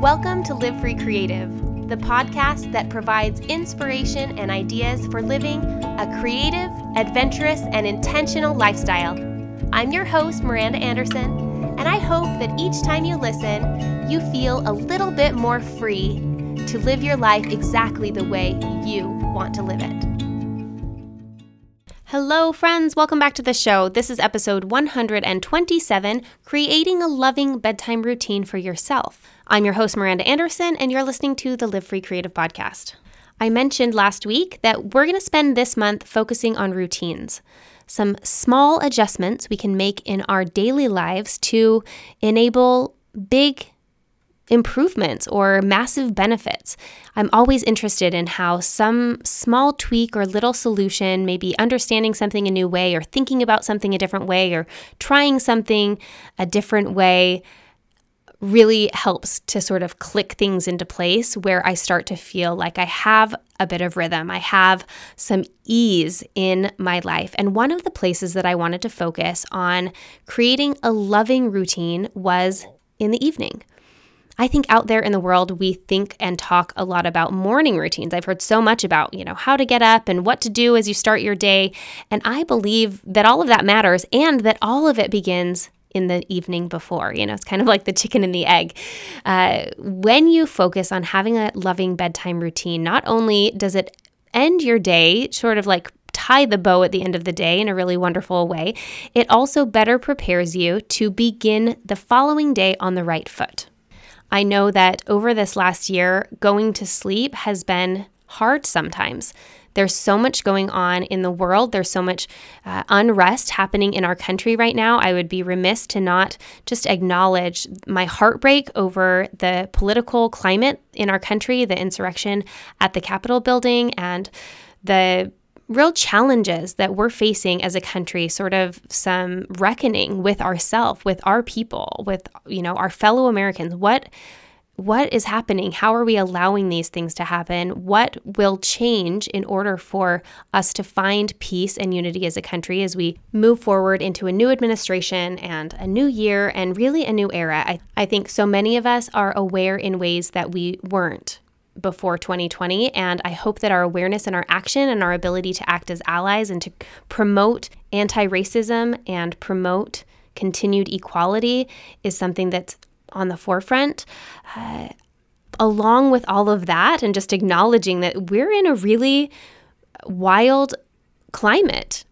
Welcome to Live Free Creative, the podcast that provides inspiration and ideas for living a creative, adventurous, and intentional lifestyle. I'm your host, Miranda Anderson, and I hope that each time you listen, you feel a little bit more free to live your life exactly the way you want to live it. Hello, friends. Welcome back to the show. This is episode 127 Creating a Loving Bedtime Routine for Yourself. I'm your host, Miranda Anderson, and you're listening to the Live Free Creative Podcast. I mentioned last week that we're going to spend this month focusing on routines. Some small adjustments we can make in our daily lives to enable big improvements or massive benefits. I'm always interested in how some small tweak or little solution, maybe understanding something a new way or thinking about something a different way or trying something a different way, really helps to sort of click things into place where I start to feel like I have a bit of rhythm. I have some ease in my life. And one of the places that I wanted to focus on creating a loving routine was in the evening. I think out there in the world, we think and talk a lot about morning routines. I've heard so much about, you know, how to get up and what to do as you start your day. And I believe that all of that matters and that all of it begins in the evening before. You know, it's kind of like the chicken and the egg. Uh, when you focus on having a loving bedtime routine, not only does it end your day sort of like tie the bow at the end of the day in a really wonderful way, it also better prepares you to begin the following day on the right foot. I know that over this last year, going to sleep has been hard sometimes. There's so much going on in the world. There's so much uh, unrest happening in our country right now. I would be remiss to not just acknowledge my heartbreak over the political climate in our country, the insurrection at the Capitol building, and the real challenges that we're facing as a country sort of some reckoning with ourselves with our people with you know our fellow americans what what is happening? How are we allowing these things to happen? What will change in order for us to find peace and unity as a country as we move forward into a new administration and a new year and really a new era? I, I think so many of us are aware in ways that we weren't before 2020. And I hope that our awareness and our action and our ability to act as allies and to promote anti racism and promote continued equality is something that's on the forefront. Uh, along with all of that, and just acknowledging that we're in a really wild climate.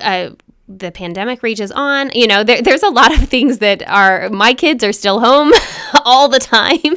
Uh, the pandemic rages on. You know, there, there's a lot of things that are, my kids are still home all the time.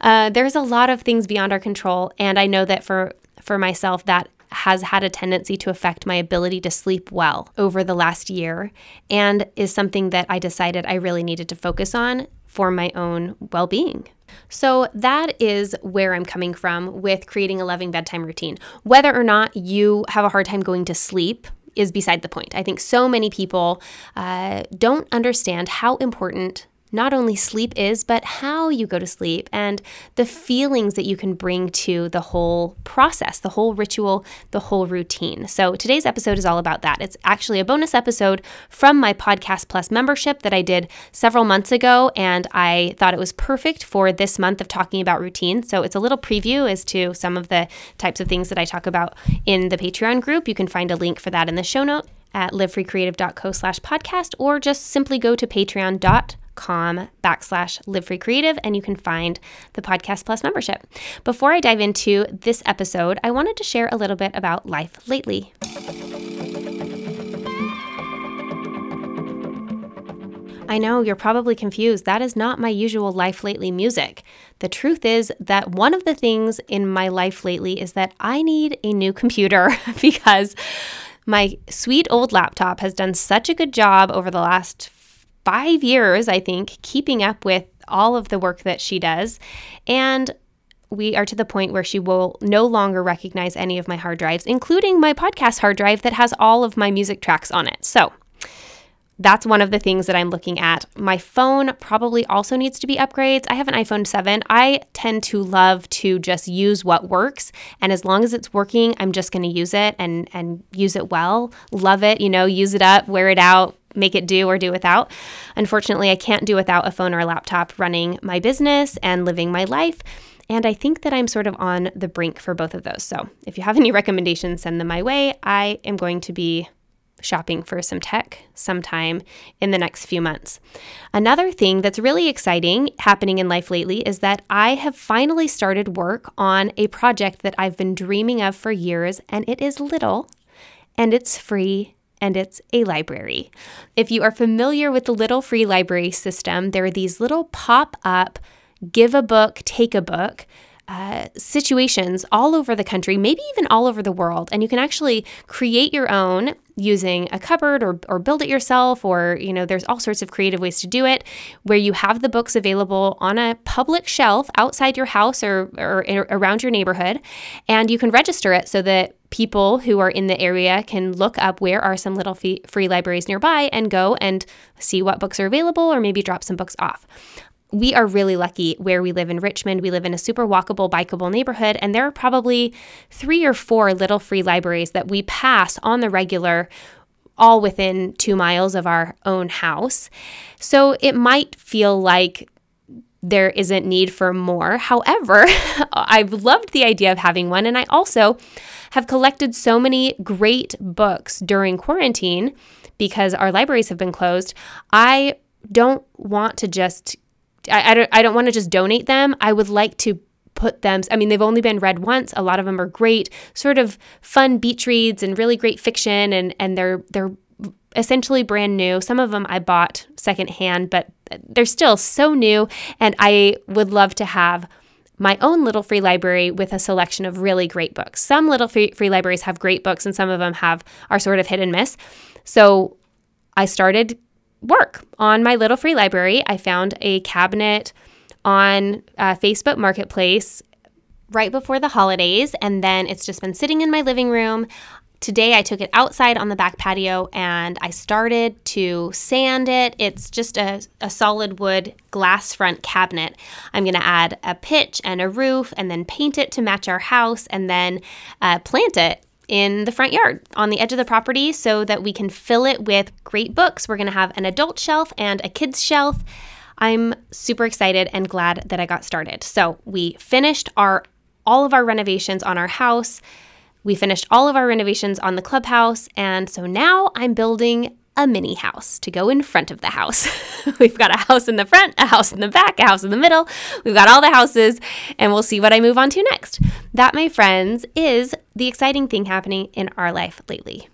Uh, there's a lot of things beyond our control. And I know that for, for myself, that has had a tendency to affect my ability to sleep well over the last year and is something that I decided I really needed to focus on for my own well being. So, that is where I'm coming from with creating a loving bedtime routine. Whether or not you have a hard time going to sleep is beside the point. I think so many people uh, don't understand how important not only sleep is, but how you go to sleep and the feelings that you can bring to the whole process, the whole ritual, the whole routine. So today's episode is all about that. It's actually a bonus episode from my Podcast Plus membership that I did several months ago, and I thought it was perfect for this month of talking about routine. So it's a little preview as to some of the types of things that I talk about in the Patreon group. You can find a link for that in the show note at livefreecreative.co slash podcast or just simply go to patreon.com com backslash live free creative and you can find the podcast plus membership before i dive into this episode i wanted to share a little bit about life lately I know you're probably confused. That is not my usual life lately music. The truth is that one of the things in my life lately is that I need a new computer because my sweet old laptop has done such a good job over the last five years, I think, keeping up with all of the work that she does. And we are to the point where she will no longer recognize any of my hard drives, including my podcast hard drive that has all of my music tracks on it. So that's one of the things that I'm looking at. My phone probably also needs to be upgrades. I have an iPhone 7. I tend to love to just use what works, and as long as it's working, I'm just going to use it and and use it well. Love it, you know, use it up, wear it out, make it do or do without. Unfortunately, I can't do without a phone or a laptop running my business and living my life. And I think that I'm sort of on the brink for both of those. So if you have any recommendations, send them my way. I am going to be shopping for some tech sometime in the next few months. Another thing that's really exciting happening in life lately is that I have finally started work on a project that I've been dreaming of for years, and it is little and it's free and it's a library. If you are familiar with the Little Free Library system, there are these little pop up give a book, take a book uh, situations all over the country, maybe even all over the world. And you can actually create your own using a cupboard or, or build it yourself, or, you know, there's all sorts of creative ways to do it where you have the books available on a public shelf outside your house or, or around your neighborhood. And you can register it so that people who are in the area can look up where are some little free libraries nearby and go and see what books are available or maybe drop some books off we are really lucky where we live in Richmond. We live in a super walkable, bikeable neighborhood, and there are probably three or four little free libraries that we pass on the regular, all within two miles of our own house. So it might feel like there isn't need for more. However, I've loved the idea of having one, and I also have collected so many great books during quarantine because our libraries have been closed. I don't want to just I, I don't I don't want to just donate them. I would like to put them I mean they've only been read once. A lot of them are great, sort of fun beach reads and really great fiction and and they're they're essentially brand new. Some of them I bought secondhand, but they're still so new and I would love to have my own little free library with a selection of really great books. Some little free, free libraries have great books and some of them have are sort of hit and miss. So I started work on my little free library. I found a cabinet on uh, Facebook Marketplace right before the holidays, and then it's just been sitting in my living room. Today, I took it outside on the back patio and I started to sand it. It's just a, a solid wood glass front cabinet. I'm going to add a pitch and a roof and then paint it to match our house and then uh, plant it in the front yard on the edge of the property so that we can fill it with great books. We're going to have an adult shelf and a kids shelf. I'm super excited and glad that I got started. So, we finished our all of our renovations on our house. We finished all of our renovations on the clubhouse, and so now I'm building a mini house to go in front of the house. We've got a house in the front, a house in the back, a house in the middle. We've got all the houses, and we'll see what I move on to next. That, my friends, is the exciting thing happening in our life lately.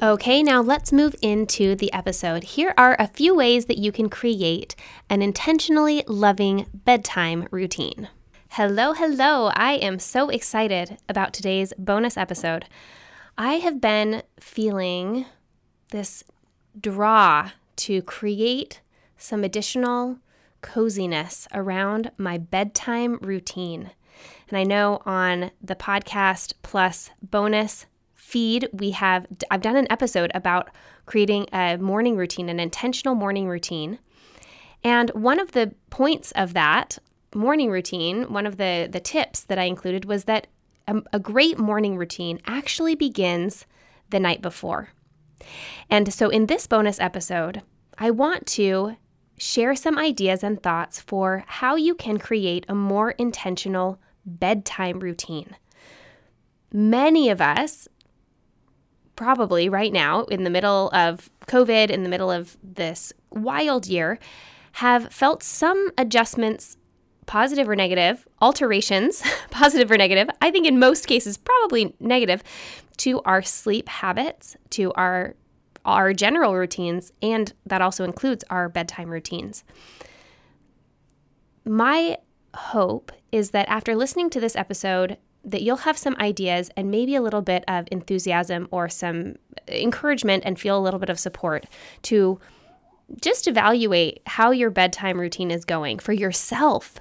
Okay, now let's move into the episode. Here are a few ways that you can create an intentionally loving bedtime routine. Hello, hello. I am so excited about today's bonus episode. I have been feeling this draw to create some additional coziness around my bedtime routine. And I know on the podcast plus bonus feed, we have, I've done an episode about creating a morning routine, an intentional morning routine. And one of the points of that morning routine, one of the, the tips that I included was that a, a great morning routine actually begins the night before. And so in this bonus episode, I want to share some ideas and thoughts for how you can create a more intentional bedtime routine. Many of us probably right now, in the middle of COVID, in the middle of this wild year, have felt some adjustments, positive or negative, alterations, positive or negative. I think in most cases, probably negative, to our sleep habits, to our our general routines, and that also includes our bedtime routines. My hope is that after listening to this episode, that you'll have some ideas and maybe a little bit of enthusiasm or some encouragement and feel a little bit of support to just evaluate how your bedtime routine is going for yourself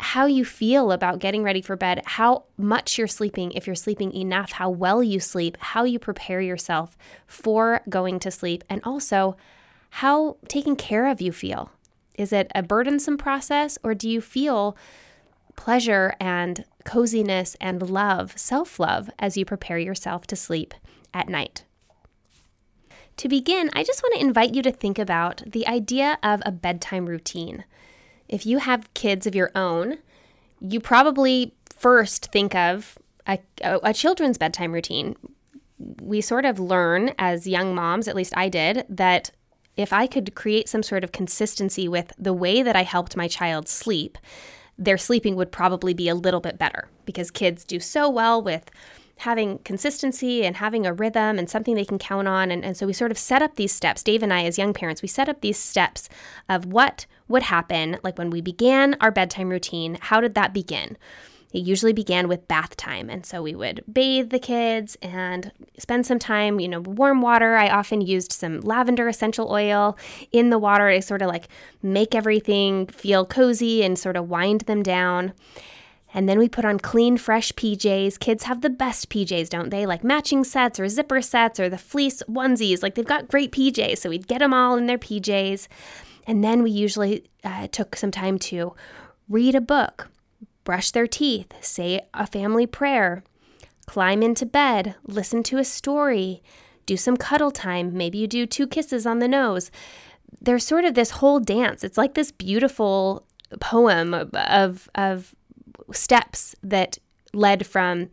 how you feel about getting ready for bed, how much you're sleeping, if you're sleeping enough, how well you sleep, how you prepare yourself for going to sleep, and also how taken care of you feel. Is it a burdensome process, or do you feel pleasure and coziness and love, self love, as you prepare yourself to sleep at night? To begin, I just want to invite you to think about the idea of a bedtime routine. If you have kids of your own, you probably first think of a, a, children's bedtime routine. We sort of learn as young moms, at least I did, that if I could create some sort of consistency with the way that I helped my child sleep, their sleeping would probably be a little bit better because kids do so well with having consistency and having a rhythm and something they can count on. And, and so we sort of set up these steps. Dave and I, as young parents, we set up these steps of what would happen, like when we began our bedtime routine, how did that begin? It usually began with bath time. And so we would bathe the kids and spend some time, you know, warm water. I often used some lavender essential oil in the water to sort of like make everything feel cozy and sort of wind them down. And then we put on clean, fresh PJs. Kids have the best PJs, don't they? Like matching sets or zipper sets or the fleece onesies. Like they've got great PJs. So we'd get them all in their PJs. And then we usually uh, took some time to read a book, brush their teeth, say a family prayer, climb into bed, listen to a story, do some cuddle time. Maybe you do two kisses on the nose. There's sort of this whole dance. It's like this beautiful poem of, of steps that led from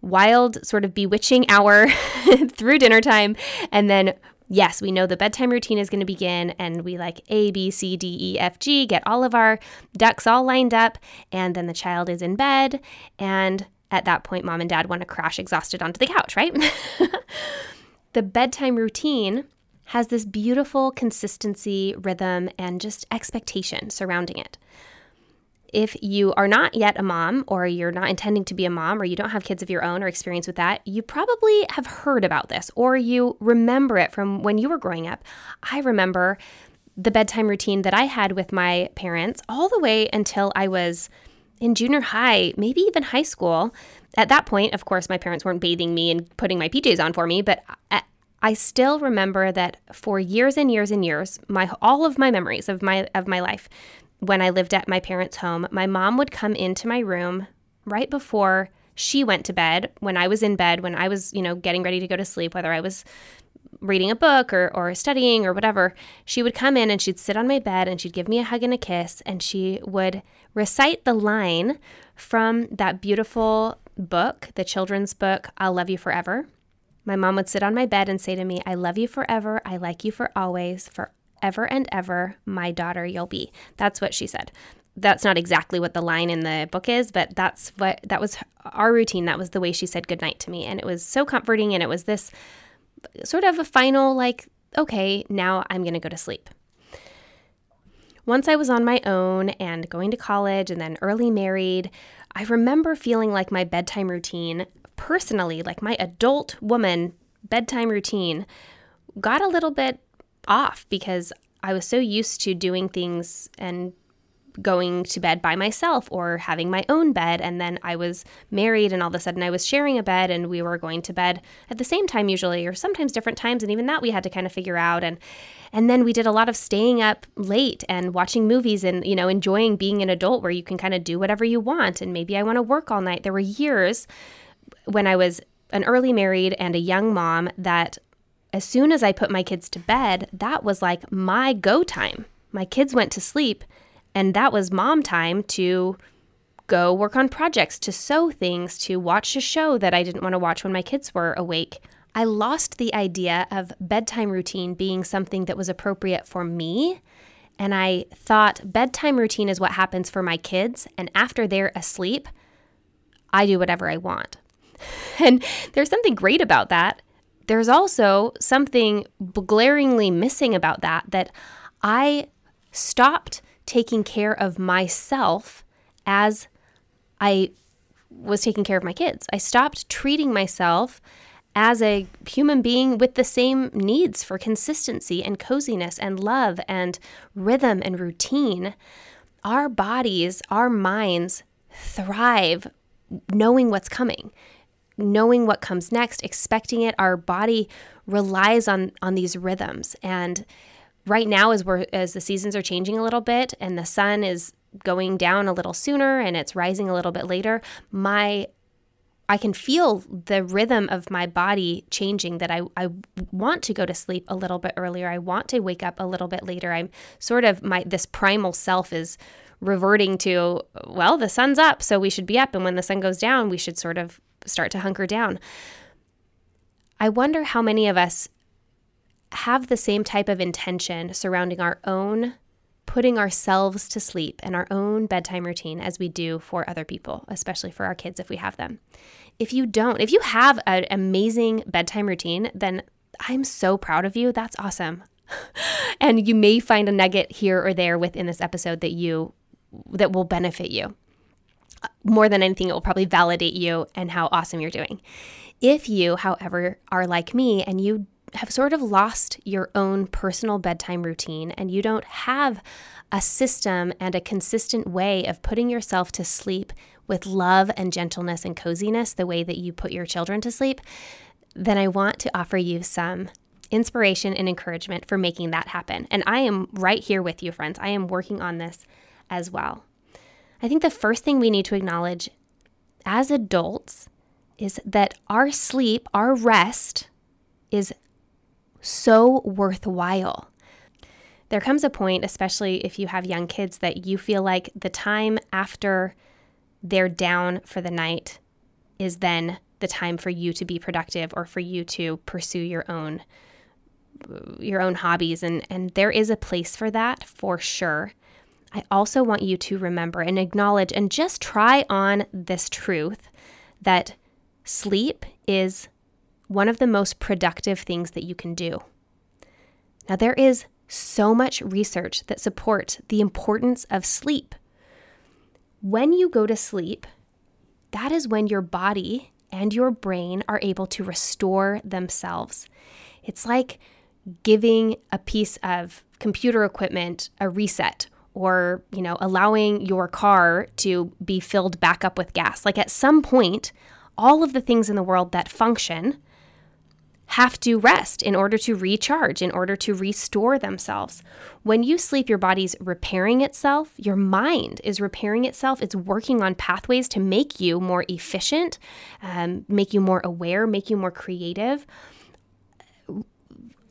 wild, sort of bewitching hour through dinner time. And then, yes, we know the bedtime routine is going to begin, and we like A, B, C, D, E, F, G, get all of our ducks all lined up. And then the child is in bed. And at that point, mom and dad want to crash exhausted onto the couch, right? the bedtime routine has this beautiful consistency, rhythm, and just expectation surrounding it if you are not yet a mom or you're not intending to be a mom or you don't have kids of your own or experience with that, you probably have heard about this or you remember it from when you were growing up. I remember the bedtime routine that I had with my parents all the way until I was in junior high, maybe even high school. At that point, of course, my parents weren't bathing me and putting my PJs on for me, but I still remember that for years and years and years, my all of my memories of my of my life when I lived at my parents' home, my mom would come into my room right before she went to bed, when I was in bed, when I was, you know, getting ready to go to sleep, whether I was reading a book or, or studying or whatever, she would come in and she'd sit on my bed and she'd give me a hug and a kiss and she would recite the line from that beautiful book, the children's book, I'll Love You Forever. My mom would sit on my bed and say to me, I love you forever. I like you for always. For ever and ever, my daughter you'll be. That's what she said. That's not exactly what the line in the book is, but that's what that was our routine. That was the way she said goodnight to me. And it was so comforting. And it was this sort of a final, like, okay, now I'm going to go to sleep. Once I was on my own and going to college and then early married, I remember feeling like my bedtime routine, personally, like my adult woman bedtime routine, got a little bit off because I was so used to doing things and going to bed by myself or having my own bed. And then I was married and all of a sudden I was sharing a bed and we were going to bed at the same time usually or sometimes different times. And even that we had to kind of figure out. And and then we did a lot of staying up late and watching movies and you know enjoying being an adult where you can kind of do whatever you want. And maybe I want to work all night. There were years when I was an early married and a young mom that as soon as I put my kids to bed, that was like my go time. My kids went to sleep, and that was mom time to go work on projects, to sew things, to watch a show that I didn't want to watch when my kids were awake. I lost the idea of bedtime routine being something that was appropriate for me. And I thought bedtime routine is what happens for my kids. And after they're asleep, I do whatever I want. And there's something great about that. There's also something glaringly missing about that, that I stopped taking care of myself as I was taking care of my kids. I stopped treating myself as a human being with the same needs for consistency and coziness and love and rhythm and routine. Our bodies, our minds thrive knowing what's coming, knowing what comes next, expecting it. Our body relies on on these rhythms. And right now as we're as the seasons are changing a little bit and the sun is going down a little sooner and it's rising a little bit later, my I can feel the rhythm of my body changing that I, I want to go to sleep a little bit earlier. I want to wake up a little bit later. I'm sort of my this primal self is reverting to, well, the sun's up, so we should be up. And when the sun goes down, we should sort of start to hunker down. I wonder how many of us have the same type of intention surrounding our own putting ourselves to sleep and our own bedtime routine as we do for other people, especially for our kids if we have them. If you don't, if you have an amazing bedtime routine, then I'm so proud of you. That's awesome. and you may find a nugget here or there within this episode that you that will benefit you. More than anything, it will probably validate you and how awesome you're doing. If you, however, are like me and you have sort of lost your own personal bedtime routine and you don't have a system and a consistent way of putting yourself to sleep with love and gentleness and coziness, the way that you put your children to sleep, then I want to offer you some inspiration and encouragement for making that happen. And I am right here with you, friends. I am working on this as well. I think the first thing we need to acknowledge as adults is that our sleep, our rest, is so worthwhile. There comes a point, especially if you have young kids, that you feel like the time after they're down for the night is then the time for you to be productive or for you to pursue your own your own hobbies and and there is a place for that for sure. I also want you to remember and acknowledge and just try on this truth that sleep is one of the most productive things that you can do. Now, there is so much research that supports the importance of sleep. When you go to sleep, that is when your body and your brain are able to restore themselves. It's like giving a piece of computer equipment a reset or, you know, allowing your car to be filled back up with gas. Like at some point, all of the things in the world that function have to rest in order to recharge, in order to restore themselves. When you sleep, your body's repairing itself, your mind is repairing itself. It's working on pathways to make you more efficient, um, make you more aware, make you more creative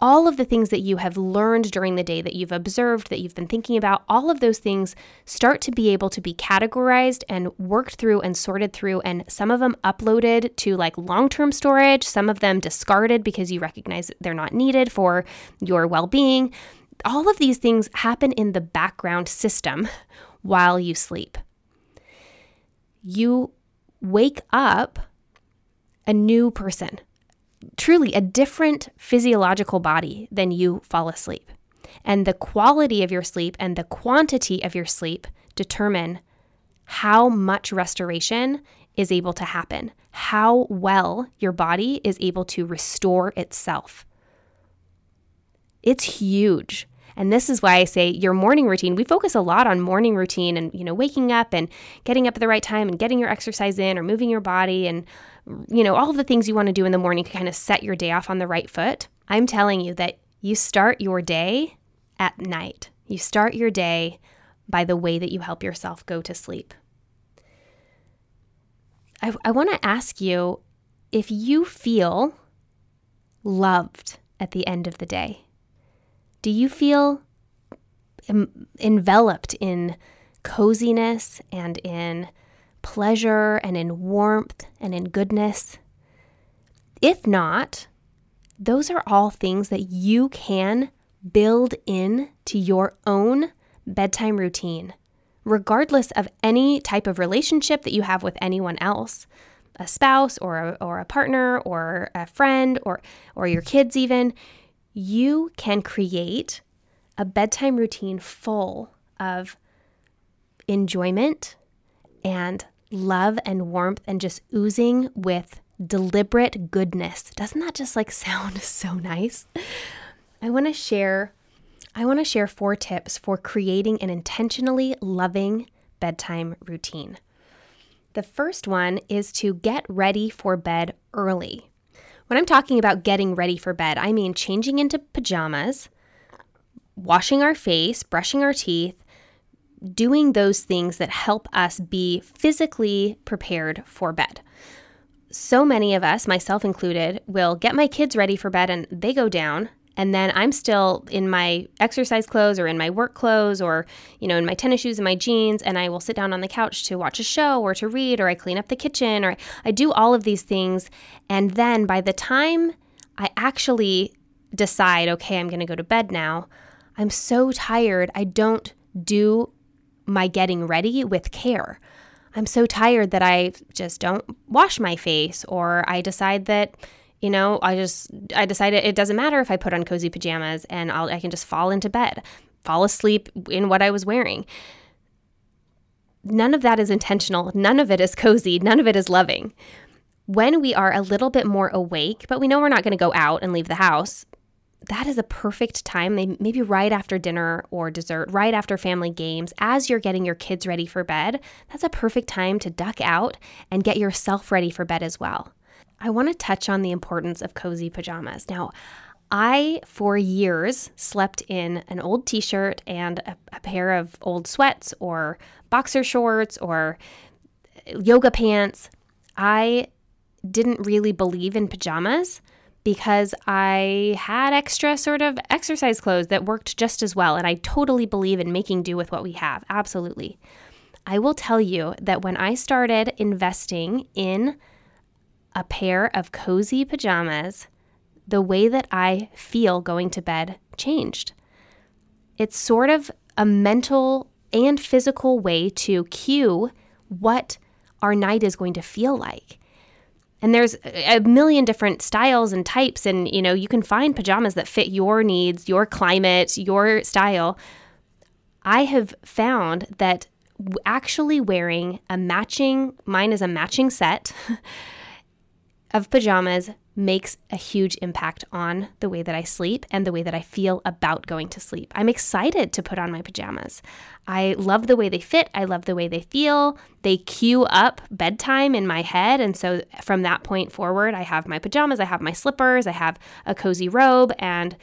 all of the things that you have learned during the day that you've observed, that you've been thinking about, all of those things start to be able to be categorized and worked through and sorted through. And some of them uploaded to like long term storage, some of them discarded because you recognize they're not needed for your well being. All of these things happen in the background system while you sleep. You wake up a new person truly a different physiological body than you fall asleep. And the quality of your sleep and the quantity of your sleep determine how much restoration is able to happen, how well your body is able to restore itself. It's huge. And this is why I say your morning routine. We focus a lot on morning routine and you know waking up and getting up at the right time and getting your exercise in or moving your body and you know, all of the things you want to do in the morning to kind of set your day off on the right foot, I'm telling you that you start your day at night. You start your day by the way that you help yourself go to sleep. I, I want to ask you if you feel loved at the end of the day. Do you feel enveloped in coziness and in pleasure and in warmth and in goodness? If not, those are all things that you can build in to your own bedtime routine, regardless of any type of relationship that you have with anyone else a spouse or a, or a partner or a friend or, or your kids, even. You can create a bedtime routine full of enjoyment and love and warmth and just oozing with deliberate goodness. Doesn't that just like sound so nice? I want to share I want to share four tips for creating an intentionally loving bedtime routine. The first one is to get ready for bed early. When I'm talking about getting ready for bed, I mean changing into pajamas, washing our face, brushing our teeth, doing those things that help us be physically prepared for bed. So many of us, myself included, will get my kids ready for bed and they go down and then I'm still in my exercise clothes or in my work clothes or, you know, in my tennis shoes and my jeans, and I will sit down on the couch to watch a show or to read or I clean up the kitchen or I do all of these things. And then by the time I actually decide, okay, I'm going to go to bed now, I'm so tired. I don't do my getting ready with care. I'm so tired that I just don't wash my face or I decide that you know, I just I decided it doesn't matter if I put on cozy pajamas and I'll I can just fall into bed, fall asleep in what I was wearing. None of that is intentional. None of it is cozy. None of it is loving. When we are a little bit more awake, but we know we're not going to go out and leave the house, that is a perfect time, maybe right after dinner or dessert, right after family games, as you're getting your kids ready for bed. That's a perfect time to duck out and get yourself ready for bed as well. I want to touch on the importance of cozy pajamas. Now, I, for years, slept in an old t shirt and a, a, pair of old sweats or boxer shorts or yoga pants. I didn't really believe in pajamas because I had extra sort of exercise clothes that worked just as well. And I totally believe in making do with what we have. Absolutely. I will tell you that when I started investing in a pair of cozy pajamas, the way that I feel going to bed changed. It's sort of a mental and physical way to cue what our night is going to feel like. And there's a million different styles and types and you know, you can find pajamas that fit your needs, your climate, your style. I have found that actually wearing a matching, mine is a matching set of pajamas makes a huge impact on the way that I sleep and the way that I feel about going to sleep. I'm excited to put on my pajamas. I love the way they fit, I love the way they feel. They cue up bedtime in my head. And so from that point forward, I have my pajamas, I have my slippers, I have a cozy robe, and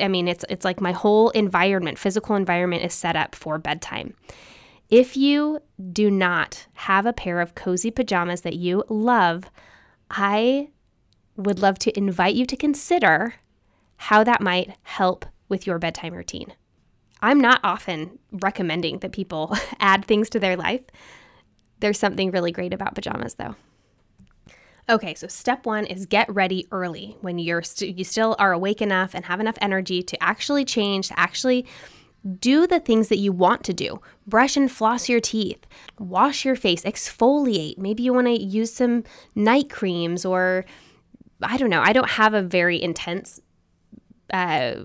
I mean, it's it's like my whole environment, physical environment is set up for bedtime. If you do not have a pair of cozy pajamas that you love, I would love to invite you to consider how that might help with your bedtime routine. I'm not often recommending that people add things to their life. There's something really great about pajamas, though. Okay, so step one is get ready early when you're st- you still are awake enough and have enough energy to actually change, to actually do the things that you want to do. Brush and floss your teeth, wash your face, exfoliate. Maybe you want to use some night creams or I don't know. I don't have a very intense uh,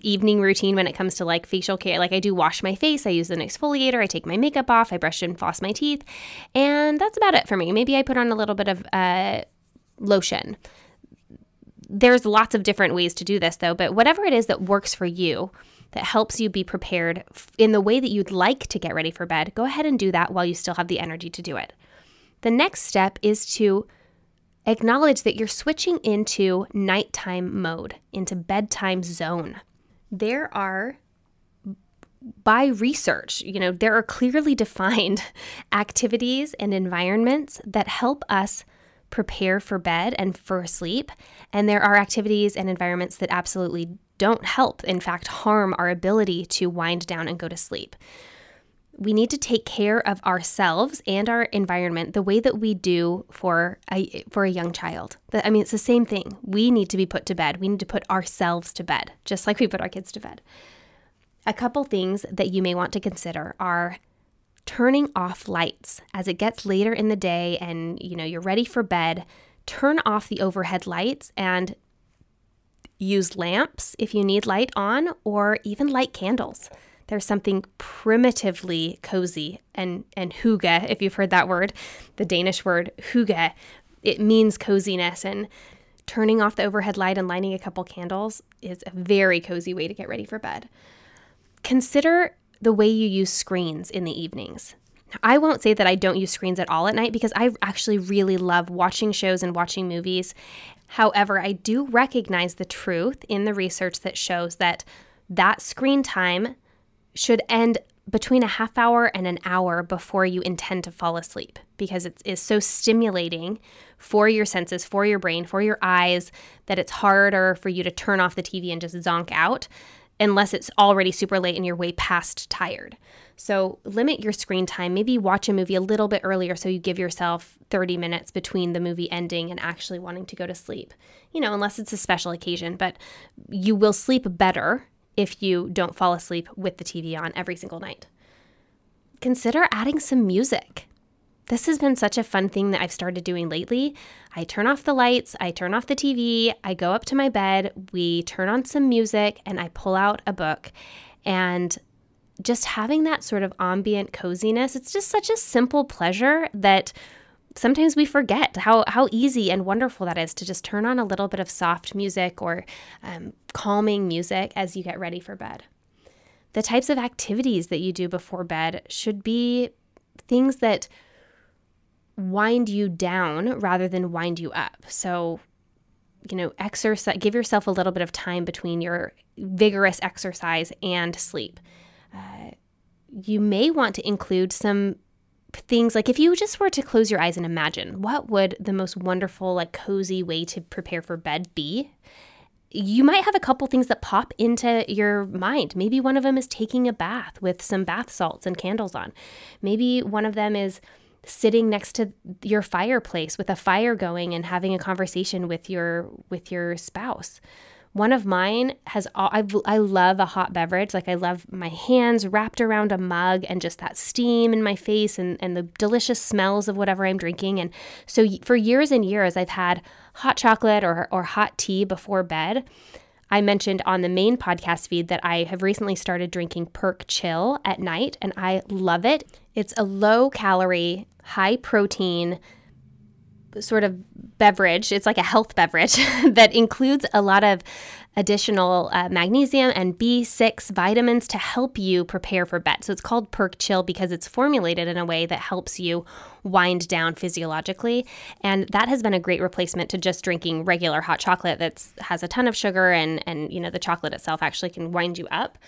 evening routine when it comes to like facial care. Like I do wash my face, I use an exfoliator, I take my makeup off, I brush and floss my teeth, and that's about it for me. Maybe I put on a little bit of uh, lotion. There's lots of different ways to do this though, but whatever it is that works for you, that helps you be prepared in the way that you'd like to get ready for bed, go ahead and do that while you still have the energy to do it. The next step is to acknowledge that you're switching into nighttime mode, into bedtime zone. There are by research, you know, there are clearly defined activities and environments that help us prepare for bed and for sleep. And there are activities and environments that absolutely don't help, in fact, harm our ability to wind down and go to sleep. we need to take care of ourselves and our environment the way that we do for a for a young child. I mean, it's the same thing. We need to be put to bed. We need to put ourselves to bed, just like we put our kids to bed. A couple things that you may want to consider are turning off lights as it gets later in the day and you know you're ready for bed. Turn off the overhead lights and use lamps if you need light on or even light candles. There's something primitively cozy and, and hygge, if you've heard that word, the Danish word hygge. It means coziness. And turning off the overhead light and lighting a couple candles is a very cozy way to get ready for bed. Consider the way you use screens in the evenings. I won't say that I don't use screens at all at night because I actually really love watching shows and watching movies. However, I do recognize the truth in the research that shows that that screen time should end between a half hour and an hour before you intend to fall asleep because it is so stimulating for your senses, for your brain, for your eyes that it's harder for you to turn off the TV and just zonk out unless it's already super late and you're way past tired. So limit your screen time. Maybe watch a movie a little bit earlier so you give yourself 30 minutes between the movie ending and actually wanting to go to sleep. You know, unless it's a special occasion, but you will sleep better if you don't fall asleep with the TV on every single night. Consider adding some music. This has been such a fun thing that I've started doing lately. I turn off the lights, I turn off the TV, I go up to my bed, we turn on some music, and I pull out a book. And just having that sort of ambient coziness, it's just such a simple pleasure that sometimes we forget how, how easy and wonderful that is to just turn on a little bit of soft music or um, calming music as you get ready for bed. The types of activities that you do before bed should be things that wind you down rather than wind you up. So, you know, exercise, give yourself a little bit of time between your vigorous exercise and sleep. Uh, you may want to include some things like if you just were to close your eyes and imagine what would the most wonderful like cozy way to prepare for bed be you might have a couple things that pop into your mind. Maybe one of them is taking a bath with some bath salts and candles on. Maybe one of them is sitting next to your fireplace with a fire going and having a conversation with your with your spouse. One of mine has all, I, I love a hot beverage. Like I love my hands wrapped around a mug and just that steam in my face and, and the delicious smells of whatever I'm drinking. And so for years and years, I've had hot chocolate or, or hot tea before bed. I mentioned on the main podcast feed that I have recently started drinking Perk Chill at night, and I love it. It's a low calorie, high protein, sort of beverage. It's like a health beverage that includes a lot of additional uh, magnesium and B6 vitamins to help you prepare for bed. So it's called Perk Chill because it's formulated in a way that helps you wind down physiologically. And that has been a great replacement to just drinking regular hot chocolate that has a ton of sugar and, and, you know, the chocolate itself actually can wind you up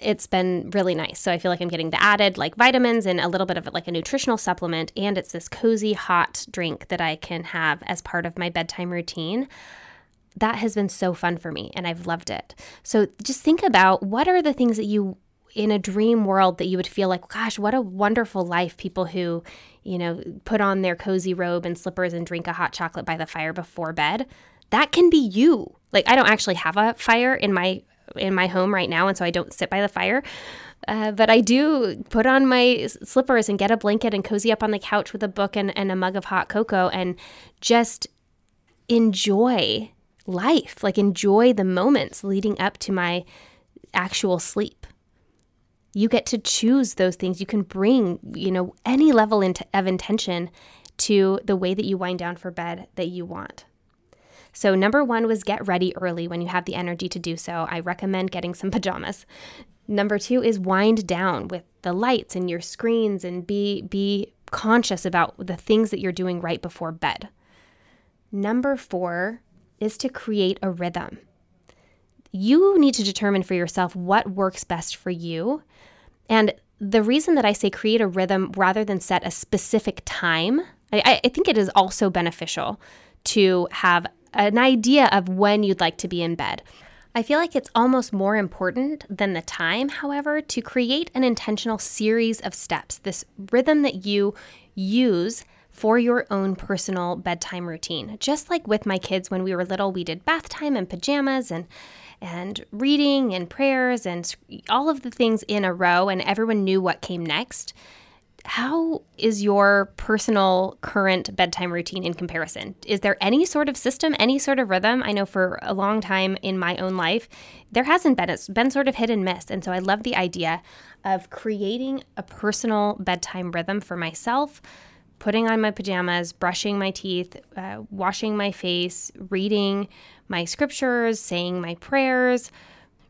it's been really nice. So I feel like I'm getting the added like vitamins and a little bit of like a nutritional supplement. And it's this cozy hot drink that I can have as part of my bedtime routine. That has been so fun for me and I've loved it. So just think about what are the things that you in a dream world that you would feel like, gosh, what a wonderful life people who, you know, put on their cozy robe and slippers and drink a hot chocolate by the fire before bed. That can be you. Like, I don't actually have a fire in my in my home right now, and so I don't sit by the fire. Uh, but I do put on my slippers and get a blanket and cozy up on the couch with a book and, and a mug of hot cocoa and just enjoy life, like enjoy the moments leading up to my actual sleep. You get to choose those things. You can bring, you know, any level of intention to the way that you wind down for bed that you want. So, number one was get ready early when you have the energy to do so. I recommend getting some pajamas. Number two is wind down with the lights and your screens and be, be conscious about the things that you're doing right before bed. Number four is to create a rhythm. You need to determine for yourself what works best for you. And the reason that I say create a rhythm rather than set a specific time, I, I think it is also beneficial to have an idea of when you'd like to be in bed. I feel like it's almost more important than the time, however, to create an intentional series of steps, this rhythm that you use for your own personal bedtime routine. Just like with my kids when we were little, we did bath time and pajamas and and reading and prayers and all of the things in a row and everyone knew what came next how is your personal current bedtime routine in comparison? Is there any sort of system, any sort of rhythm? I know for a long time in my own life, there hasn't been. It's been sort of hit and miss. And so I love the idea of creating a personal bedtime rhythm for myself, putting on my pajamas, brushing my teeth, uh, washing my face, reading my scriptures, saying my prayers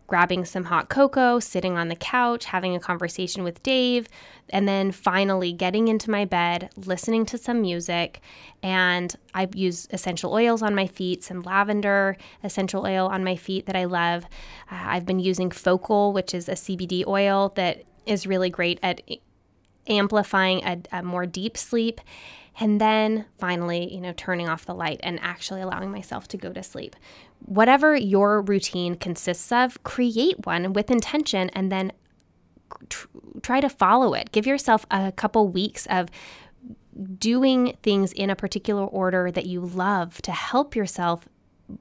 grabbing some hot cocoa, sitting on the couch, having a conversation with Dave, and then finally getting into my bed, listening to some music. And I use essential oils on my feet, some lavender essential oil on my feet that I love. Uh, I've been using Focal, which is a CBD oil that is really great at amplifying a, a more deep sleep and then finally, you know, turning off the light and actually allowing myself to go to sleep. Whatever your routine consists of, create one with intention and then tr- try to follow it. Give yourself a couple weeks of doing things in a particular order that you love to help yourself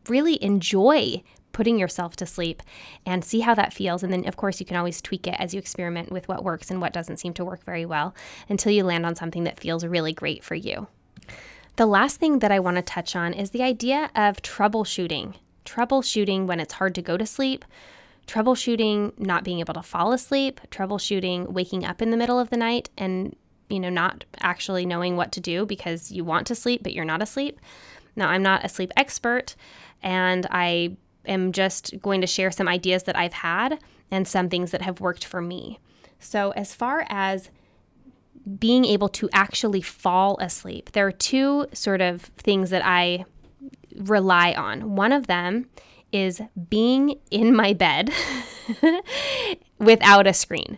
really enjoy putting yourself to sleep and see how that feels. And then, of course, you can always tweak it as you experiment with what works and what doesn't seem to work very well until you land on something that feels really great for you. The last thing that I want to touch on is the idea of troubleshooting. Troubleshooting when it's hard to go to sleep, troubleshooting not being able to fall asleep, troubleshooting waking up in the middle of the night and you know not actually knowing what to do because you want to sleep but you're not asleep. Now, I'm not a sleep expert and I am just going to share some ideas that I've had and some things that have worked for me. So, as far as being able to actually fall asleep, there are two sort of things that I rely on. One of them is being in my bed without a screen.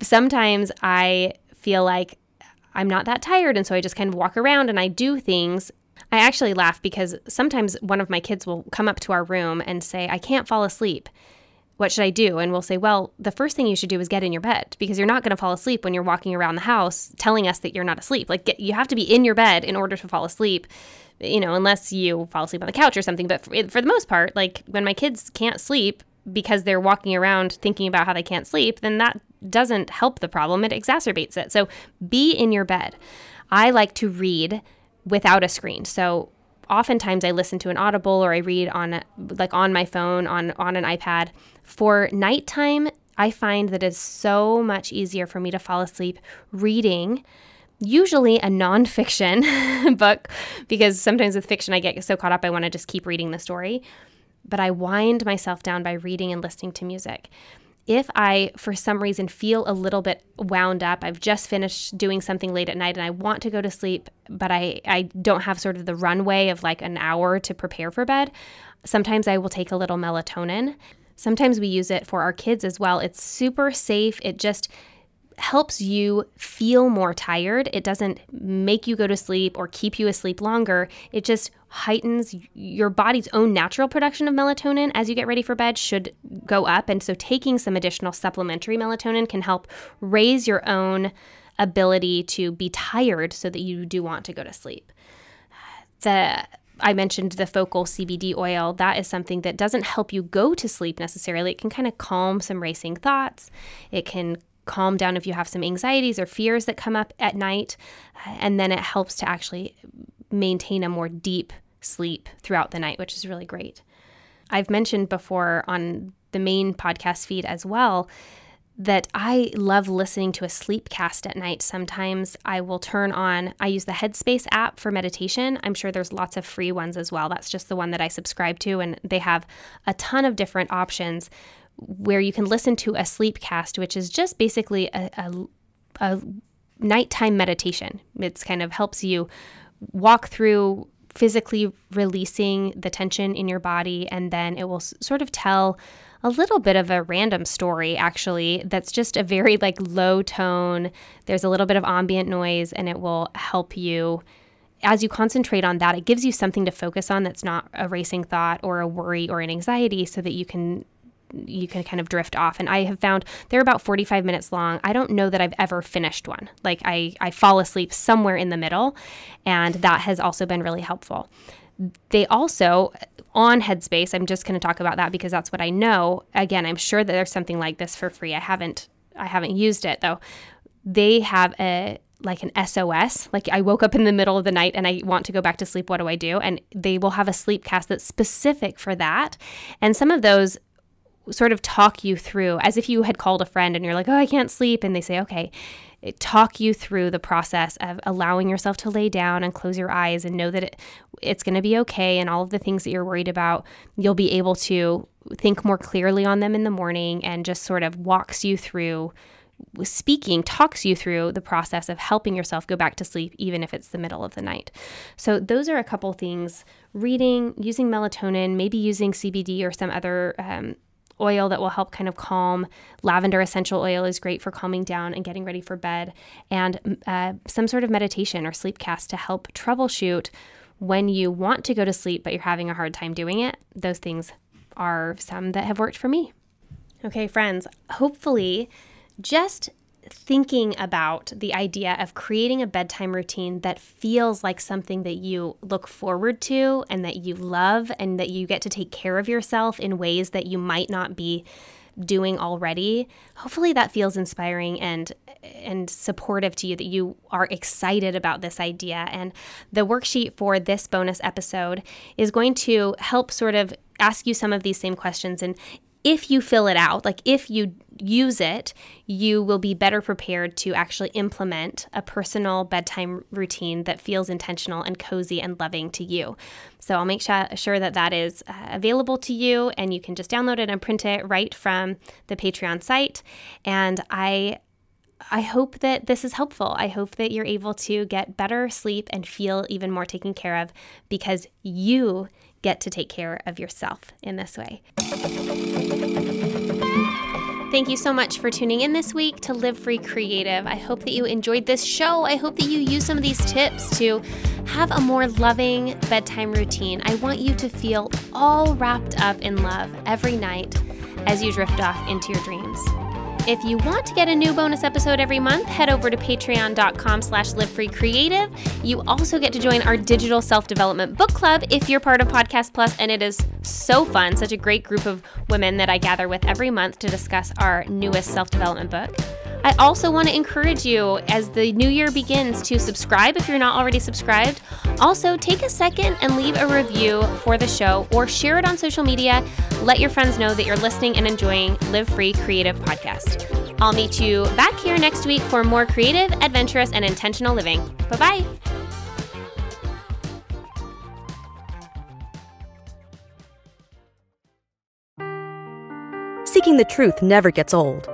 Sometimes I feel like I'm not that tired, and so I just kind of walk around and I do things I actually laugh because sometimes one of my kids will come up to our room and say, I can't fall asleep. What should I do? And we'll say, Well, the first thing you should do is get in your bed because you're not going to fall asleep when you're walking around the house telling us that you're not asleep. Like, get, you have to be in your bed in order to fall asleep, you know, unless you fall asleep on the couch or something. But for, for the most part, like when my kids can't sleep because they're walking around thinking about how they can't sleep, then that doesn't help the problem. It exacerbates it. So be in your bed. I like to read without a screen. So oftentimes I listen to an audible or I read on like on my phone on on an iPad. For nighttime, I find that it's so much easier for me to fall asleep reading usually a nonfiction book because sometimes with fiction I get so caught up I want to just keep reading the story. But I wind myself down by reading and listening to music if I, for some reason, feel a little bit wound up, I've just finished doing something late at night and I want to go to sleep, but I, I don't have sort of the runway of like an hour to prepare for bed, sometimes I will take a little melatonin. Sometimes we use it for our kids as well. It's super safe. It just helps you feel more tired. It doesn't make you go to sleep or keep you asleep longer. It just heightens your body's own natural production of melatonin as you get ready for bed should go up. And so taking some additional supplementary melatonin can help raise your own ability to be tired so that you do want to go to sleep. The I mentioned the focal CBD oil. That is something that doesn't help you go to sleep necessarily. It can kind of calm some racing thoughts. It can calm down if you have some anxieties or fears that come up at night. And then it helps to actually maintain a more deep sleep throughout the night, which is really great. I've mentioned before on the main podcast feed as well that I love listening to a sleep cast at night. Sometimes I will turn on, I use the Headspace app for meditation. I'm sure there's lots of free ones as well. That's just the one that I subscribe to, and they have a ton of different options where you can listen to a sleep cast, which is just basically a, a, a nighttime meditation. It's kind of helps you walk through physically releasing the tension in your body, and then it will sort of tell a little bit of a random story actually that's just a very like low tone. There's a little bit of ambient noise and it will help you. As you concentrate on that, it gives you something to focus on that's not a racing thought or a worry or an anxiety so that you can you can kind of drift off. And I have found they're about 45 minutes long. I don't know that I've ever finished one. Like I, I fall asleep somewhere in the middle, and that has also been really helpful. They also, on Headspace, I'm just going to talk about that because that's what I know. Again, I'm sure that there's something like this for free. I haven't, I haven't used it though. They have a like an SOS. Like I woke up in the middle of the night and I want to go back to sleep. What do I do? And they will have a sleep cast that's specific for that. And some of those sort of talk you through as if you had called a friend and you're like, oh, I can't sleep. And they say, okay, talk you through the process of allowing yourself to lay down and close your eyes and know that it, it's going to be okay. And all of the things that you're worried about, you'll be able to think more clearly on them in the morning and just sort of walks you through speaking talks you through the process of helping yourself go back to sleep even if it's the middle of the night. So those are a couple things reading, using melatonin, maybe using CBD or some other um, oil that will help kind of calm. Lavender essential oil is great for calming down and getting ready for bed, and uh, some sort of meditation or sleep cast to help troubleshoot when you want to go to sleep but you're having a hard time doing it. Those things are some that have worked for me. Okay, friends, hopefully, just thinking about the idea of creating a bedtime routine that feels like something that you look forward to and that you love and that you get to take care of yourself in ways that you might not be doing already hopefully that feels inspiring and and supportive to you that you are excited about this idea. And the worksheet for this bonus episode is going to help sort of ask you some of these same questions and if you fill it out, like if you use it, you will be better prepared to actually implement a personal bedtime routine that feels intentional and cozy and loving to you. So I'll make sure that that is uh, available to you and you can just download it and print it right from the Patreon site. And I I hope that this is helpful. I hope that you're able to get better sleep and feel even more taken care of because you get to take care of yourself in this way. Thank you so much for tuning in this week to Live Free Creative. I hope that you enjoyed this show. I hope that you use some of these tips to have a more loving bedtime routine. I want you to feel all wrapped up in love every night as you drift off into your dreams. If you want to get a new bonus episode every month, head over to patreon.com slash livefreecreative. You also get to join our digital self-development book club if you're part of Podcast Plus, and it is so fun, such a great group of women that I gather with every month to discuss our newest self-development book. I also want to encourage you as the new year begins to subscribe if you're not already subscribed. Also, take a second and leave a review for the show or share it on social media. Let your friends know that you're listening and enjoying Live Free Creative Podcast. I'll meet you back here next week for more creative, adventurous, and intentional living. Bye bye. Seeking the truth never gets old.